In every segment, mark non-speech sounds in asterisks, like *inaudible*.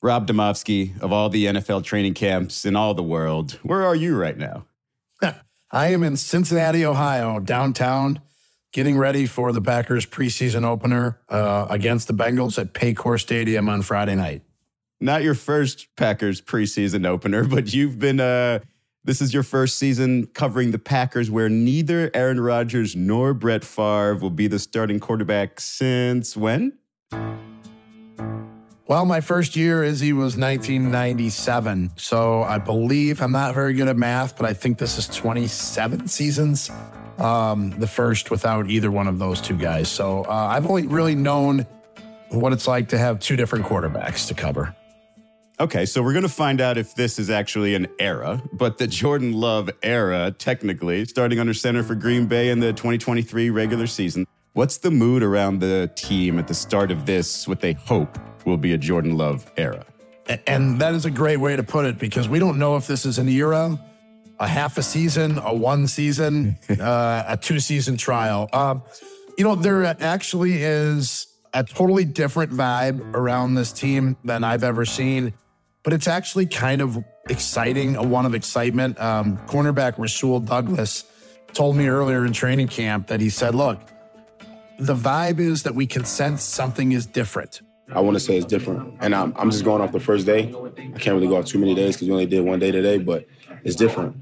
Rob Demovsky of all the NFL training camps in all the world. Where are you right now? *laughs* I am in Cincinnati, Ohio, downtown, getting ready for the Packers preseason opener uh, against the Bengals at Paycor Stadium on Friday night. Not your first Packers preseason opener, but you've been uh this is your first season covering the Packers where neither Aaron Rodgers nor Brett Favre will be the starting quarterback since when? Well, my first year he was 1997. So I believe I'm not very good at math, but I think this is 27 seasons. Um, the first without either one of those two guys. So uh, I've only really known what it's like to have two different quarterbacks to cover. Okay, so we're going to find out if this is actually an era, but the Jordan Love era, technically, starting under center for Green Bay in the 2023 regular season. What's the mood around the team at the start of this, what they hope will be a Jordan Love era? And that is a great way to put it because we don't know if this is an era, a half a season, a one season, *laughs* uh, a two season trial. Um, you know, there actually is a totally different vibe around this team than I've ever seen but it's actually kind of exciting, a one of excitement. Um, cornerback Rasul Douglas told me earlier in training camp that he said, look, the vibe is that we can sense something is different. I want to say it's different. And I'm, I'm just going off the first day. I can't really go off too many days because we only did one day today, but it's different.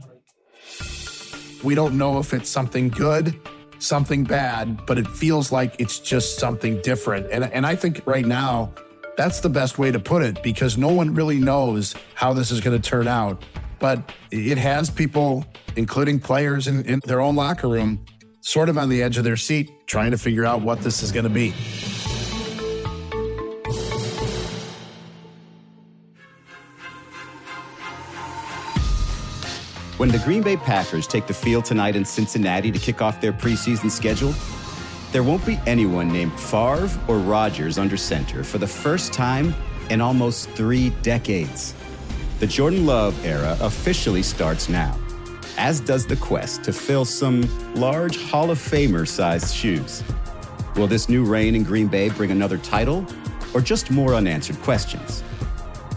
We don't know if it's something good, something bad, but it feels like it's just something different. And, and I think right now, that's the best way to put it because no one really knows how this is going to turn out. But it has people, including players in, in their own locker room, sort of on the edge of their seat, trying to figure out what this is going to be. When the Green Bay Packers take the field tonight in Cincinnati to kick off their preseason schedule, there won't be anyone named Favre or Rodgers under center for the first time in almost three decades. The Jordan Love era officially starts now, as does the quest to fill some large Hall of Famer sized shoes. Will this new reign in Green Bay bring another title or just more unanswered questions?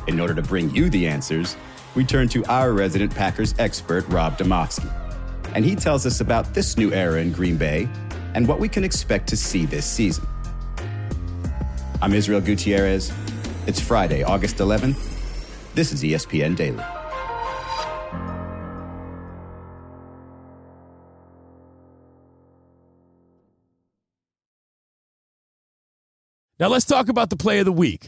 In order to bring you the answers, we turn to our resident Packers expert, Rob Demovsky. And he tells us about this new era in Green Bay and what we can expect to see this season. I'm Israel Gutierrez. It's Friday, August 11th. This is ESPN Daily. Now let's talk about the play of the week.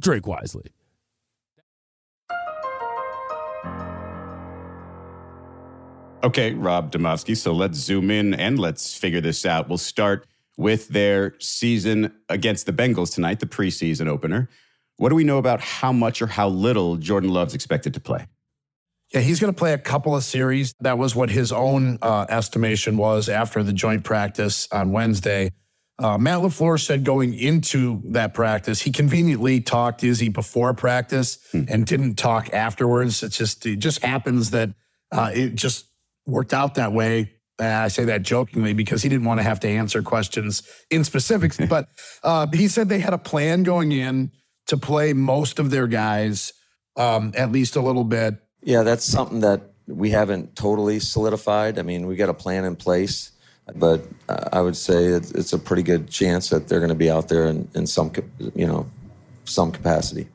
drink wisely. Okay, Rob Demovsky. So let's zoom in and let's figure this out. We'll start with their season against the Bengals tonight, the preseason opener. What do we know about how much or how little Jordan Love's expected to play? Yeah, he's going to play a couple of series. That was what his own uh, estimation was after the joint practice on Wednesday. Uh, Matt LaFleur said going into that practice, he conveniently talked Izzy before practice hmm. and didn't talk afterwards. It just it just happens that uh, it just worked out that way. Uh, I say that jokingly because he didn't want to have to answer questions in specifics. *laughs* but uh, he said they had a plan going in to play most of their guys, um, at least a little bit. Yeah, that's something that we haven't totally solidified. I mean, we got a plan in place, but I would say it's a pretty good chance that they're going to be out there in, in some, you know, some capacity.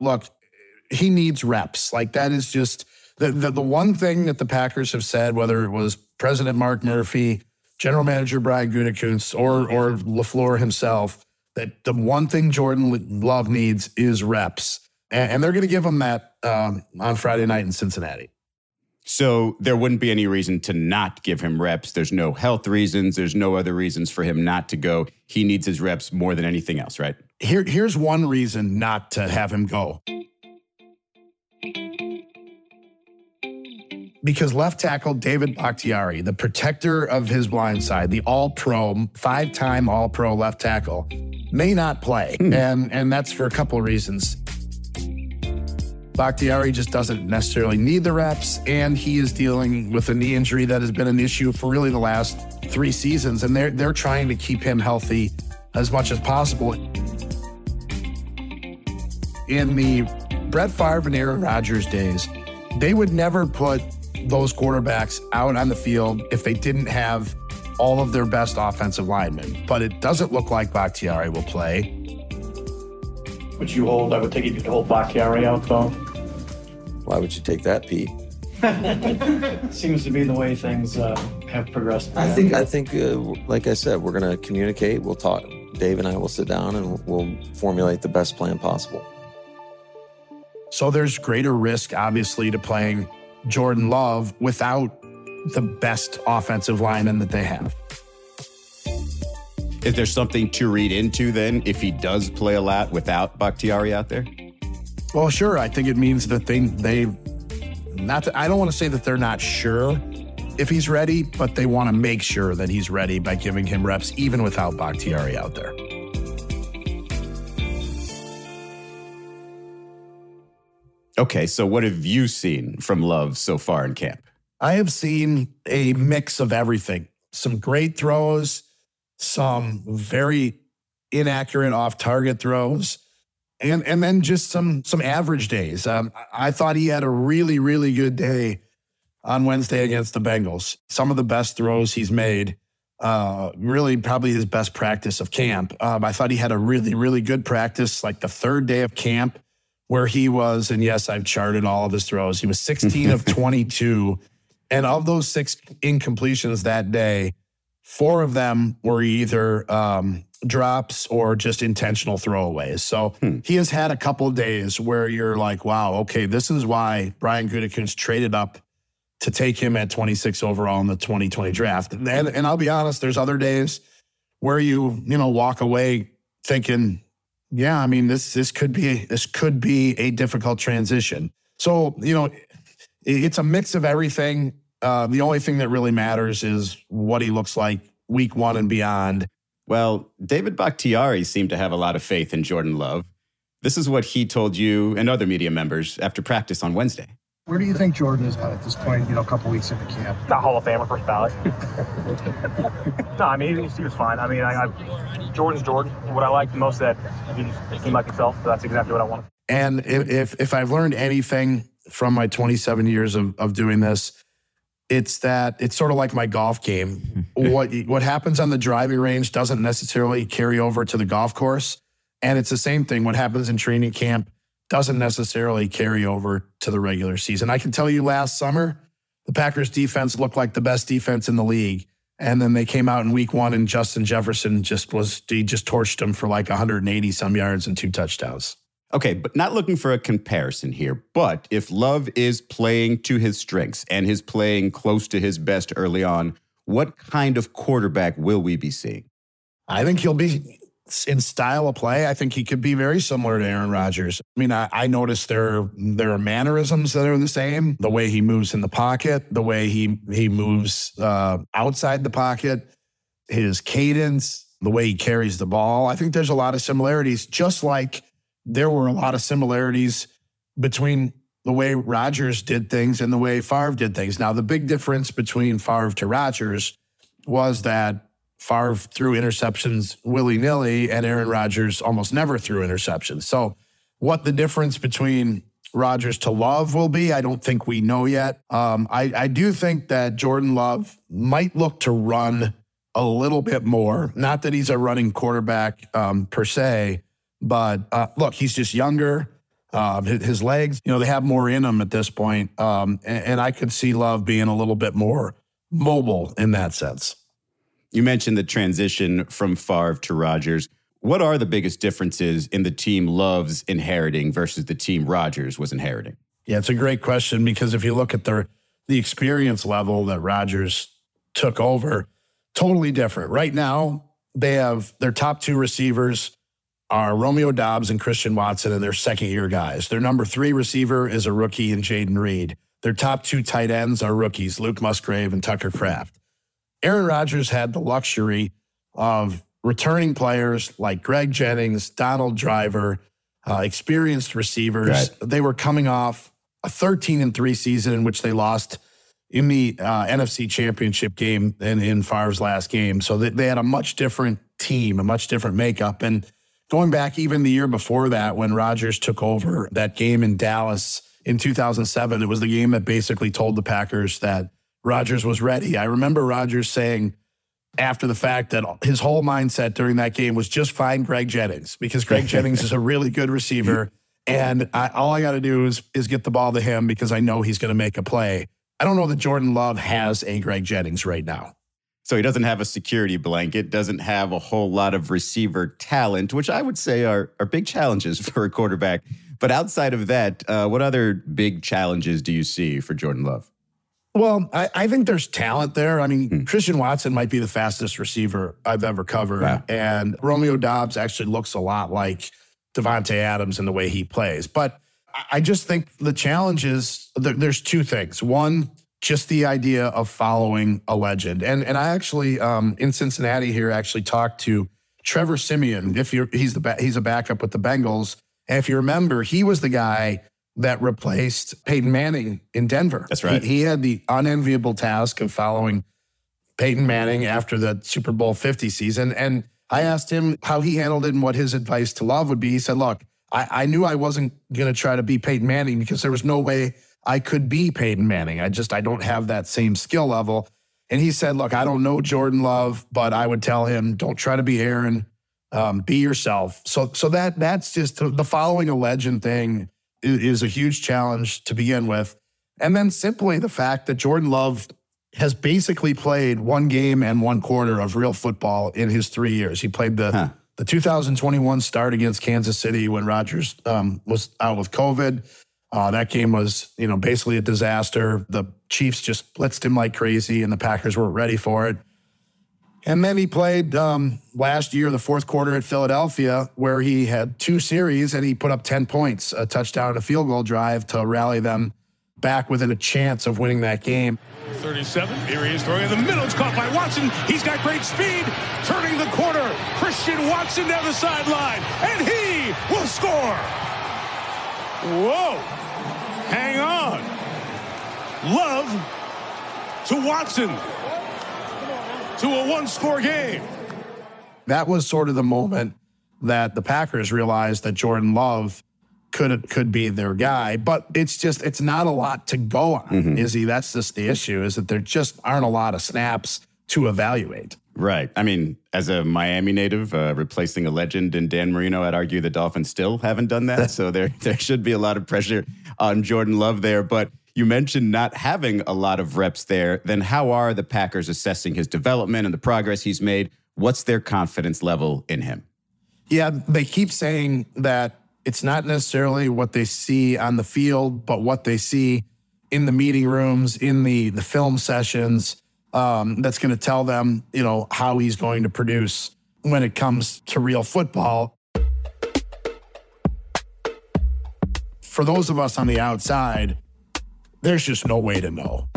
Look, he needs reps. Like that is just the, the, the one thing that the Packers have said, whether it was President Mark Murphy, General Manager Brian Gutekunst, or or LaFleur himself, that the one thing Jordan Love needs is reps, and, and they're going to give him that um, on Friday night in Cincinnati. So there wouldn't be any reason to not give him reps. There's no health reasons. There's no other reasons for him not to go. He needs his reps more than anything else, right? Here, here's one reason not to have him go. Because left tackle David Bakhtiari, the protector of his blind side, the all pro, five time all pro left tackle, may not play. Hmm. And, and that's for a couple of reasons. Bakhtiari just doesn't necessarily need the reps, and he is dealing with a knee injury that has been an issue for really the last three seasons. And they're, they're trying to keep him healthy as much as possible. In the Brett Favre and Aaron Rodgers days, they would never put those quarterbacks out on the field if they didn't have all of their best offensive linemen. But it doesn't look like Bakhtiari will play. Would you hold, I would take it you'd hold Bakhtiari out though? Why would you take that, Pete? *laughs* Seems to be the way things uh, have progressed. I think I think uh, like I said, we're going to communicate. We'll talk. Dave and I will sit down and we'll formulate the best plan possible. So there's greater risk, obviously, to playing Jordan Love without the best offensive lineman that they have. Is there something to read into then if he does play a lot without Bakhtiari out there? Well, sure. I think it means that they they not. That, I don't want to say that they're not sure if he's ready, but they want to make sure that he's ready by giving him reps even without Bakhtiari out there. Okay, so what have you seen from Love so far in camp? I have seen a mix of everything. Some great throws, some very inaccurate off target throws, and and then just some some average days. Um, I thought he had a really really good day on Wednesday against the Bengals. Some of the best throws he's made. Uh, really, probably his best practice of camp. Um, I thought he had a really really good practice, like the third day of camp, where he was. And yes, I've charted all of his throws. He was 16 of *laughs* 22, and of those six incompletions that day, four of them were either um, drops or just intentional throwaways. So hmm. he has had a couple days where you're like, wow, okay, this is why Brian Gutekunst traded up to take him at 26 overall in the 2020 draft. And, and I'll be honest, there's other days where you, you know, walk away thinking, yeah, I mean, this this could be this could be a difficult transition. So, you know, it's a mix of everything. Uh, the only thing that really matters is what he looks like week one and beyond. Well, David Bakhtiari seemed to have a lot of faith in Jordan Love. This is what he told you and other media members after practice on Wednesday. Where do you think Jordan is at at this point, you know, a couple weeks into camp? Not Hall of Famer, first ballot. *laughs* no, I mean, he, he was fine. I mean, I, I, Jordan's Jordan. What I like most that he seemed like himself. So that's exactly what I want. And if, if I've learned anything from my 27 years of, of doing this, it's that it's sort of like my golf game. Hmm. what what happens on the driving range doesn't necessarily carry over to the golf course, and it's the same thing. What happens in training camp doesn't necessarily carry over to the regular season. I can tell you, last summer the Packers defense looked like the best defense in the league, and then they came out in Week One, and Justin Jefferson just was he just torched them for like 180 some yards and two touchdowns. Okay, but not looking for a comparison here. But if Love is playing to his strengths and his playing close to his best early on, what kind of quarterback will we be seeing? I think he'll be in style of play. I think he could be very similar to Aaron Rodgers. I mean, I, I noticed there there are mannerisms that are the same. The way he moves in the pocket, the way he he moves uh, outside the pocket, his cadence, the way he carries the ball. I think there's a lot of similarities. Just like there were a lot of similarities between the way Rodgers did things and the way Favre did things. Now, the big difference between Favre to Rodgers was that Favre threw interceptions willy nilly and Aaron Rodgers almost never threw interceptions. So, what the difference between Rodgers to Love will be, I don't think we know yet. Um, I, I do think that Jordan Love might look to run a little bit more. Not that he's a running quarterback um, per se, but uh, look, he's just younger. Um, his, legs, you know, they have more in them at this point. Um, and, and I could see Love being a little bit more mobile in that sense. You mentioned the transition from Favre to Rodgers. What are the biggest differences in the team Love's inheriting versus the team Rodgers was inheriting? Yeah, it's a great question because if you look at the the experience level that Rodgers took over, totally different. Right now, they have their top two receivers are Romeo Doubs and Christian Watson, and they're second year guys. Their number three receiver is a rookie in Jayden Reed. Their top two tight ends are rookies, Luke Musgrave and Tucker Kraft. Aaron Rodgers had the luxury of returning players like Greg Jennings, Donald Driver, uh, experienced receivers. Right. They were coming off a 13 and 3 season in which they lost in the uh, NFC championship game and in Favre's last game. So they, they had a much different team, a much different makeup. And going back even the year before that, when Rodgers took over that game in Dallas in 2007, it was the game that basically told the Packers that Rodgers was ready. I remember Rodgers saying after the fact that his whole mindset during that game was just find Greg Jennings because Greg *laughs* Jennings is a really good receiver. And I, all I got to do is, is get the ball to him because I know he's going to make a play. I don't know that Jordan Love has a Greg Jennings right now. So he doesn't have a security blanket, doesn't have a whole lot of receiver talent, which I would say are, are big challenges *laughs* for a quarterback. But outside of that, uh, what other big challenges do you see for Jordan Love? Well, I, I think there's talent there. I mean, Christian Watson might be the fastest receiver I've ever covered. Wow. And Romeo Doubs actually looks a lot like Davante Adams in the way he plays. But I- I just think the challenge is there, there's two things. One, just the idea of following a legend. And and I actually um, in Cincinnati here actually talked to Trevor Siemian. If you're he's the he's a backup with the Bengals. And if you remember, he was the guy that replaced Peyton Manning in Denver. That's right. He, he had the unenviable task of following Peyton Manning after the Super Bowl 50 season. And I asked him how he handled it and what his advice to Love would be. He said, Look, I, I knew I wasn't going to try to be Peyton Manning because there was no way I could be Peyton Manning. I just, I don't have that same skill level. And he said, Look, I don't know Jordan Love, but I would tell him, don't try to be Aaron. Um, be yourself. So, so that that's just the following a legend thing is a huge challenge to begin with. And then simply the fact that Jordan Love has basically played one game and one quarter of real football in his three years. He played the Huh. the 2021 start against Kansas City when Rodgers um, was out with COVID. Uh, that game was, you know, basically a disaster. The Chiefs just blitzed him like crazy, and the Packers weren't ready for it. And then he played um, last year, the fourth quarter at Philadelphia, where he had two series and he put up 10 points, a touchdown, and a field goal drive to rally them back within a chance of winning that game. 37. Here he is throwing in the middle. It's caught by Watson. He's got great speed. Turning the corner. Christian Watson down the sideline. And he will score. Whoa. Hang on. Love to Watson. To a one score game. that was sort of the moment that the Packers realized that Jordan Love could could be their guy. But it's just it's not a lot to go on, mm-hmm. is he? That's just the issue, is that there just aren't a lot of snaps to evaluate. Right. I mean, as a Miami native, uh, replacing a legend in Dan Marino, I'd argue the Dolphins still haven't done that. *laughs* so there, there should be a lot of pressure on Jordan Love there. But you mentioned not having a lot of reps there. Then how are the Packers assessing his development and the progress he's made? What's their confidence level in him? Yeah, they keep saying that it's not necessarily what they see on the field, but what they see in the meeting rooms, in the the film sessions. Um, that's going to tell them, you know, how he's going to produce when it comes to real football. For those of us on the outside, there's just no way to know.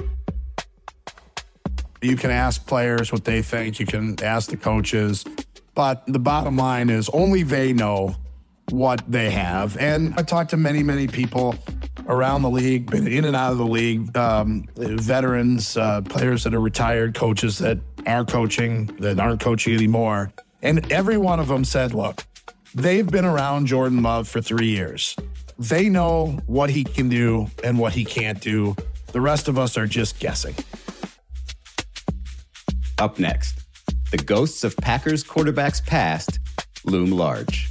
You can ask players what they think, you can ask the coaches, but the bottom line is only they know what they have. And I talked to many, many people around the league, been in and out of the league, um, veterans, uh, players that are retired, coaches that are coaching, that aren't coaching anymore. And every one of them said, look, they've been around Jordan Love for three years. They know what he can do and what he can't do. The rest of us are just guessing. Up next, the ghosts of Packers quarterbacks past loom large.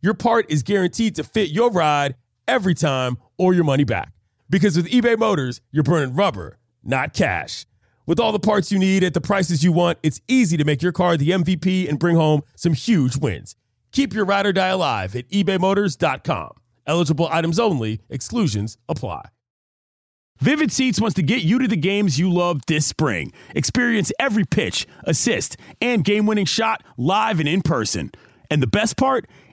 your part is guaranteed to fit your ride every time or your money back. Because with eBay Motors, you're burning rubber, not cash. With all the parts you need at the prices you want, it's easy to make your car the MVP and bring home some huge wins. Keep your ride or die alive at ebaymotors.com. Eligible items only, exclusions apply. Vivid Seats wants to get you to the games you love this spring. Experience every pitch, assist, and game winning shot live and in person. And the best part?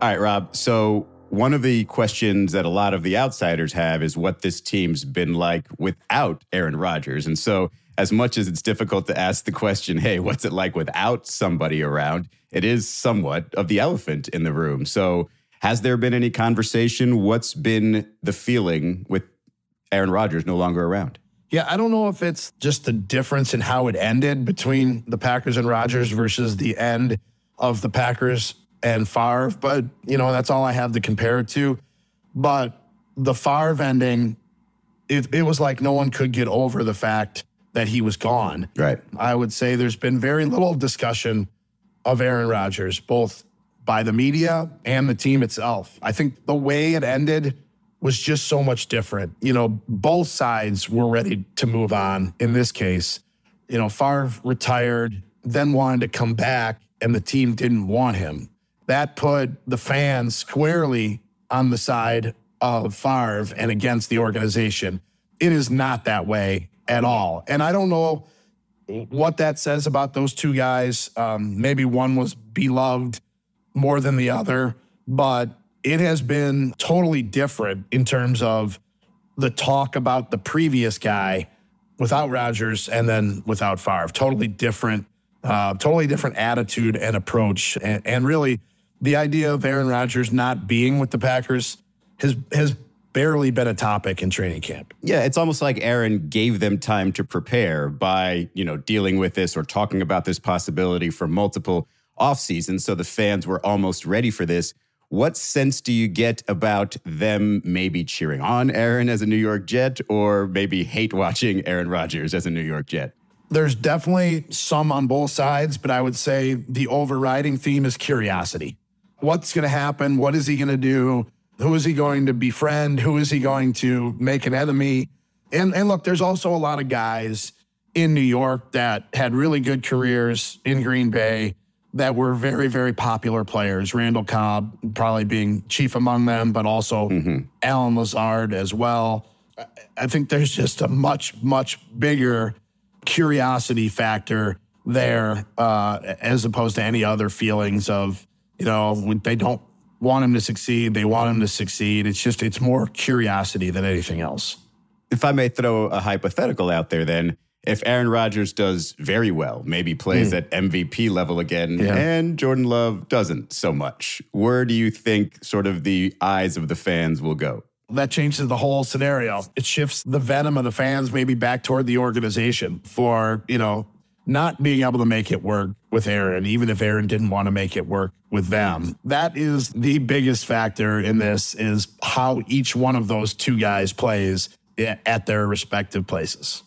All right, Rob. So, one of the questions that a lot of the outsiders have is what this team's been like without Aaron Rodgers. And so, as much as it's difficult to ask the question, hey, what's it like without somebody around? It is somewhat of the elephant in the room. So, has there been any conversation? What's been the feeling with Aaron Rodgers no longer around? Yeah, I don't know if it's just the difference in how it ended between the Packers and Rodgers versus the end of the Packers and Favre, but you know, that's all I have to compare it to. But the Favre ending, it, it was like no one could get over the fact that he was gone. Right. I would say there's been very little discussion of Aaron Rodgers, both by the media and the team itself. I think the way it ended was just so much different. You know, both sides were ready to move on in this case. You know, Favre retired, then wanted to come back, and the team didn't want him. That put the fans squarely on the side of Favre and against the organization. It is not that way at all. And I don't know what that says about those two guys. Um, maybe one was beloved more than the other, but it has been totally different in terms of the talk about the previous guy without Rodgers and then without Favre. Totally different, uh, totally different attitude and approach. And, and really, the idea of Aaron Rodgers not being with the Packers has has barely been a topic in training camp. Yeah, it's almost like Aaron gave them time to prepare by, you know, dealing with this or talking about this possibility for multiple off seasons. So the fans were almost ready for this. What sense do you get about them maybe cheering on Aaron as a New York Jet or maybe hate watching Aaron Rodgers as a New York Jet? There's definitely some on both sides, but I would say the overriding theme is curiosity. What's going to happen? What is he going to do? Who is he going to befriend? Who is he going to make an enemy? And and look, there's also a lot of guys in New York that had really good careers in Green Bay that were very, very popular players. Randall Cobb probably being chief among them, but also mm-hmm. Allen Lazard as well. I think there's just a much, much bigger curiosity factor there uh, as opposed to any other feelings of, you know, they don't want him to succeed. They want him to succeed. It's just, it's more curiosity than anything else. If I may throw a hypothetical out there, then if Aaron Rodgers does very well, maybe plays mm. at MVP level again, yeah. and Jordan Love doesn't so much, where do you think sort of the eyes of the fans will go? That changes the whole scenario. It shifts the venom of the fans maybe back toward the organization for, you know, not being able to make it work with Aaron, even if Aaron didn't want to make it work with them. That is the biggest factor in this is how each one of those two guys plays at their respective places.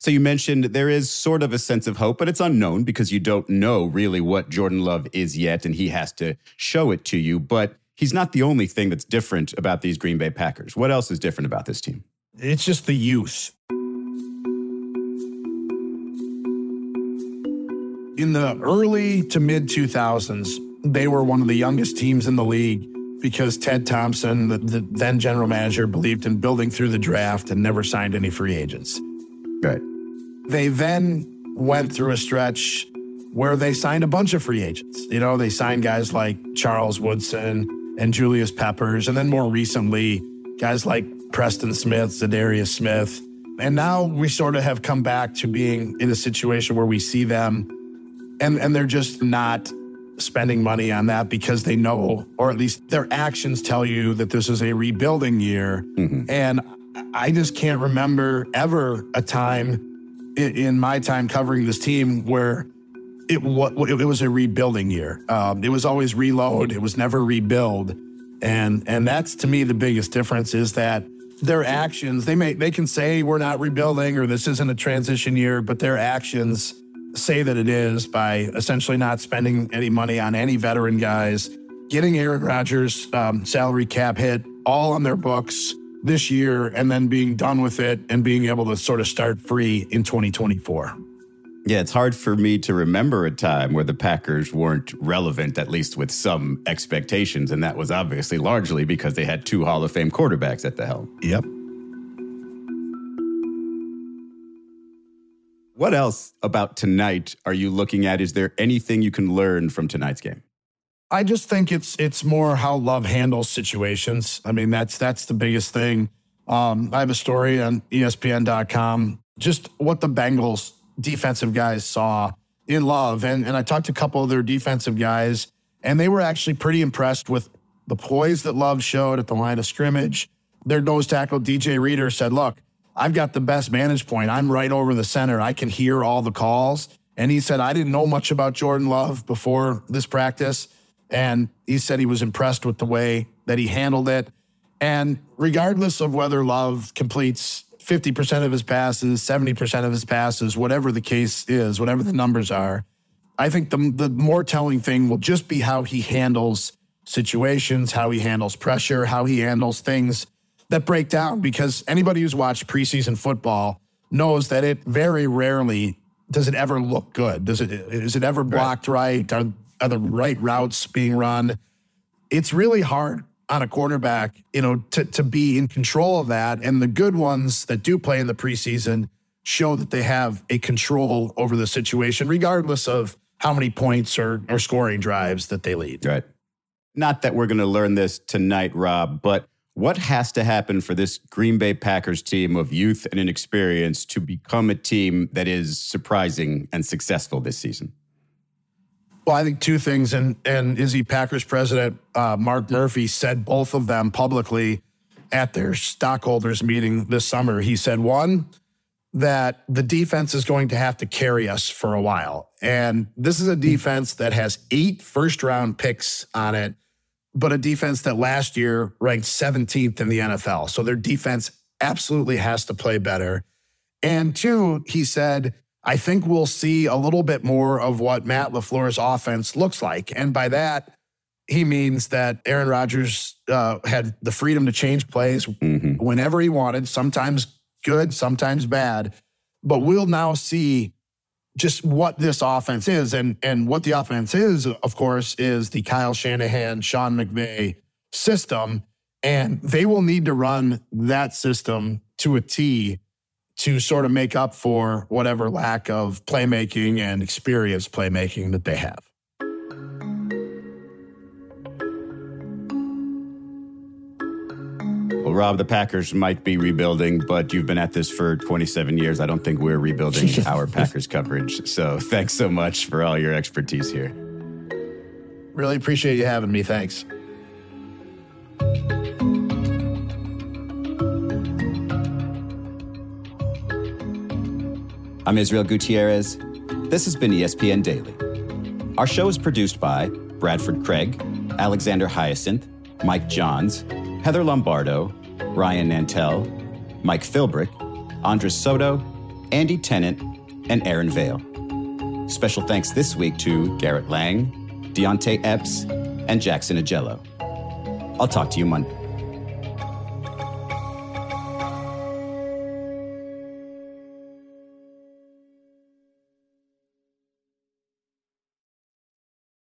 So you mentioned there is sort of a sense of hope, but it's unknown because you don't know really what Jordan Love is yet, and he has to show it to you. But he's not the only thing that's different about these Green Bay Packers. What else is different about this team? It's just the youth. In the early to mid 2000s, they were one of the youngest teams in the league because Ted Thompson, the, the, then general manager, believed in building through the draft and never signed any free agents. Right. They then went through a stretch where they signed a bunch of free agents. You know, they signed guys like Charles Woodson and Julius Peppers, and then more recently, guys like Preston Smith, Za'Darius Smith. And now we sort of have come back to being in a situation where we see them And, and they're just not spending money on that because they know, or at least their actions tell you that this is a rebuilding year. Mm-hmm. And I just can't remember ever a time in, in my time covering this team where it, it was a rebuilding year. Um, it was always reload. It was never rebuild. And, and that's to me the biggest difference is that their actions, they may, they can say we're not rebuilding or this isn't a transition year, but their actions say that it is by essentially not spending any money on any veteran guys, getting Aaron Rodgers um, salary cap hit all on their books this year, and then being done with it and being able to sort of start free in 2024. Yeah, it's hard for me to remember a time where the Packers weren't relevant, at least with some expectations. And that was obviously largely because they had two Hall of Fame quarterbacks at the helm. Yep. What else about tonight are you looking at? Is there anything you can learn from tonight's game? I just think it's it's more how Love handles situations. I mean, that's that's the biggest thing. Um, I have a story on ESPN.com, just what the Bengals defensive guys saw in Love, and and I talked to a couple of their defensive guys, and they were actually pretty impressed with the poise that Love showed at the line of scrimmage. Their nose tackle DJ Reader said, "Look, I've got the best vantage point. I'm right over the center. I can hear all the calls. And he said, I didn't know much about Jordan Love before this practice. And he said he was impressed with the way that he handled it. And regardless of whether Love completes 50% of his passes, 70% of his passes, whatever the case is, whatever the numbers are, I think the, the more telling thing will just be how he handles situations, how he handles pressure, how he handles things that break down because anybody who's watched preseason football knows that it very rarely does it ever look good. Does it is it ever blocked right? right? Are, are the right routes being run? It's really hard on a quarterback, you know, to, to be in control of that. And the good ones that do play in the preseason show that they have a control over the situation, regardless of how many points or, or scoring drives that they lead. Right. Not that we're going to learn this tonight, Rob, but what has to happen for this Green Bay Packers team of youth and inexperience to become a team that is surprising and successful this season? Well, I think two things, and and Izzy Packers president uh, Mark Murphy said both of them publicly at their stockholders meeting this summer. He said one that the defense is going to have to carry us for a while, and this is a defense that has eight first round picks on it but a defense that last year ranked 17th in the NFL. So their defense absolutely has to play better. And two, he said, I think we'll see a little bit more of what Matt LaFleur's offense looks like. And by that, he means that Aaron Rodgers uh, had the freedom to change plays mm-hmm. whenever he wanted, sometimes good, sometimes bad. But we'll now see just what this offense is. And, and what the offense is, of course, is the Kyle Shanahan, Sean McVay system. And they will need to run that system to a T to sort of make up for whatever lack of playmaking and experience playmaking that they have. Well, Rob, the Packers might be rebuilding, but you've been at this for 27 years. I don't think we're rebuilding *laughs* our Packers coverage. So thanks so much for all your expertise here. Really appreciate you having me. Thanks. I'm Israel Gutierrez. This has been ESPN Daily. Our show is produced by Bradford Craig, Alexander Hyacinth, Mike Johns, Heather Lombardo, Ryan Nantel, Mike Philbrick, Andres Soto, Andy Tennant, and Aaron Vale. Special thanks this week to Garrett Lang, Deontay Epps, and Jackson Agello. I'll talk to you Monday.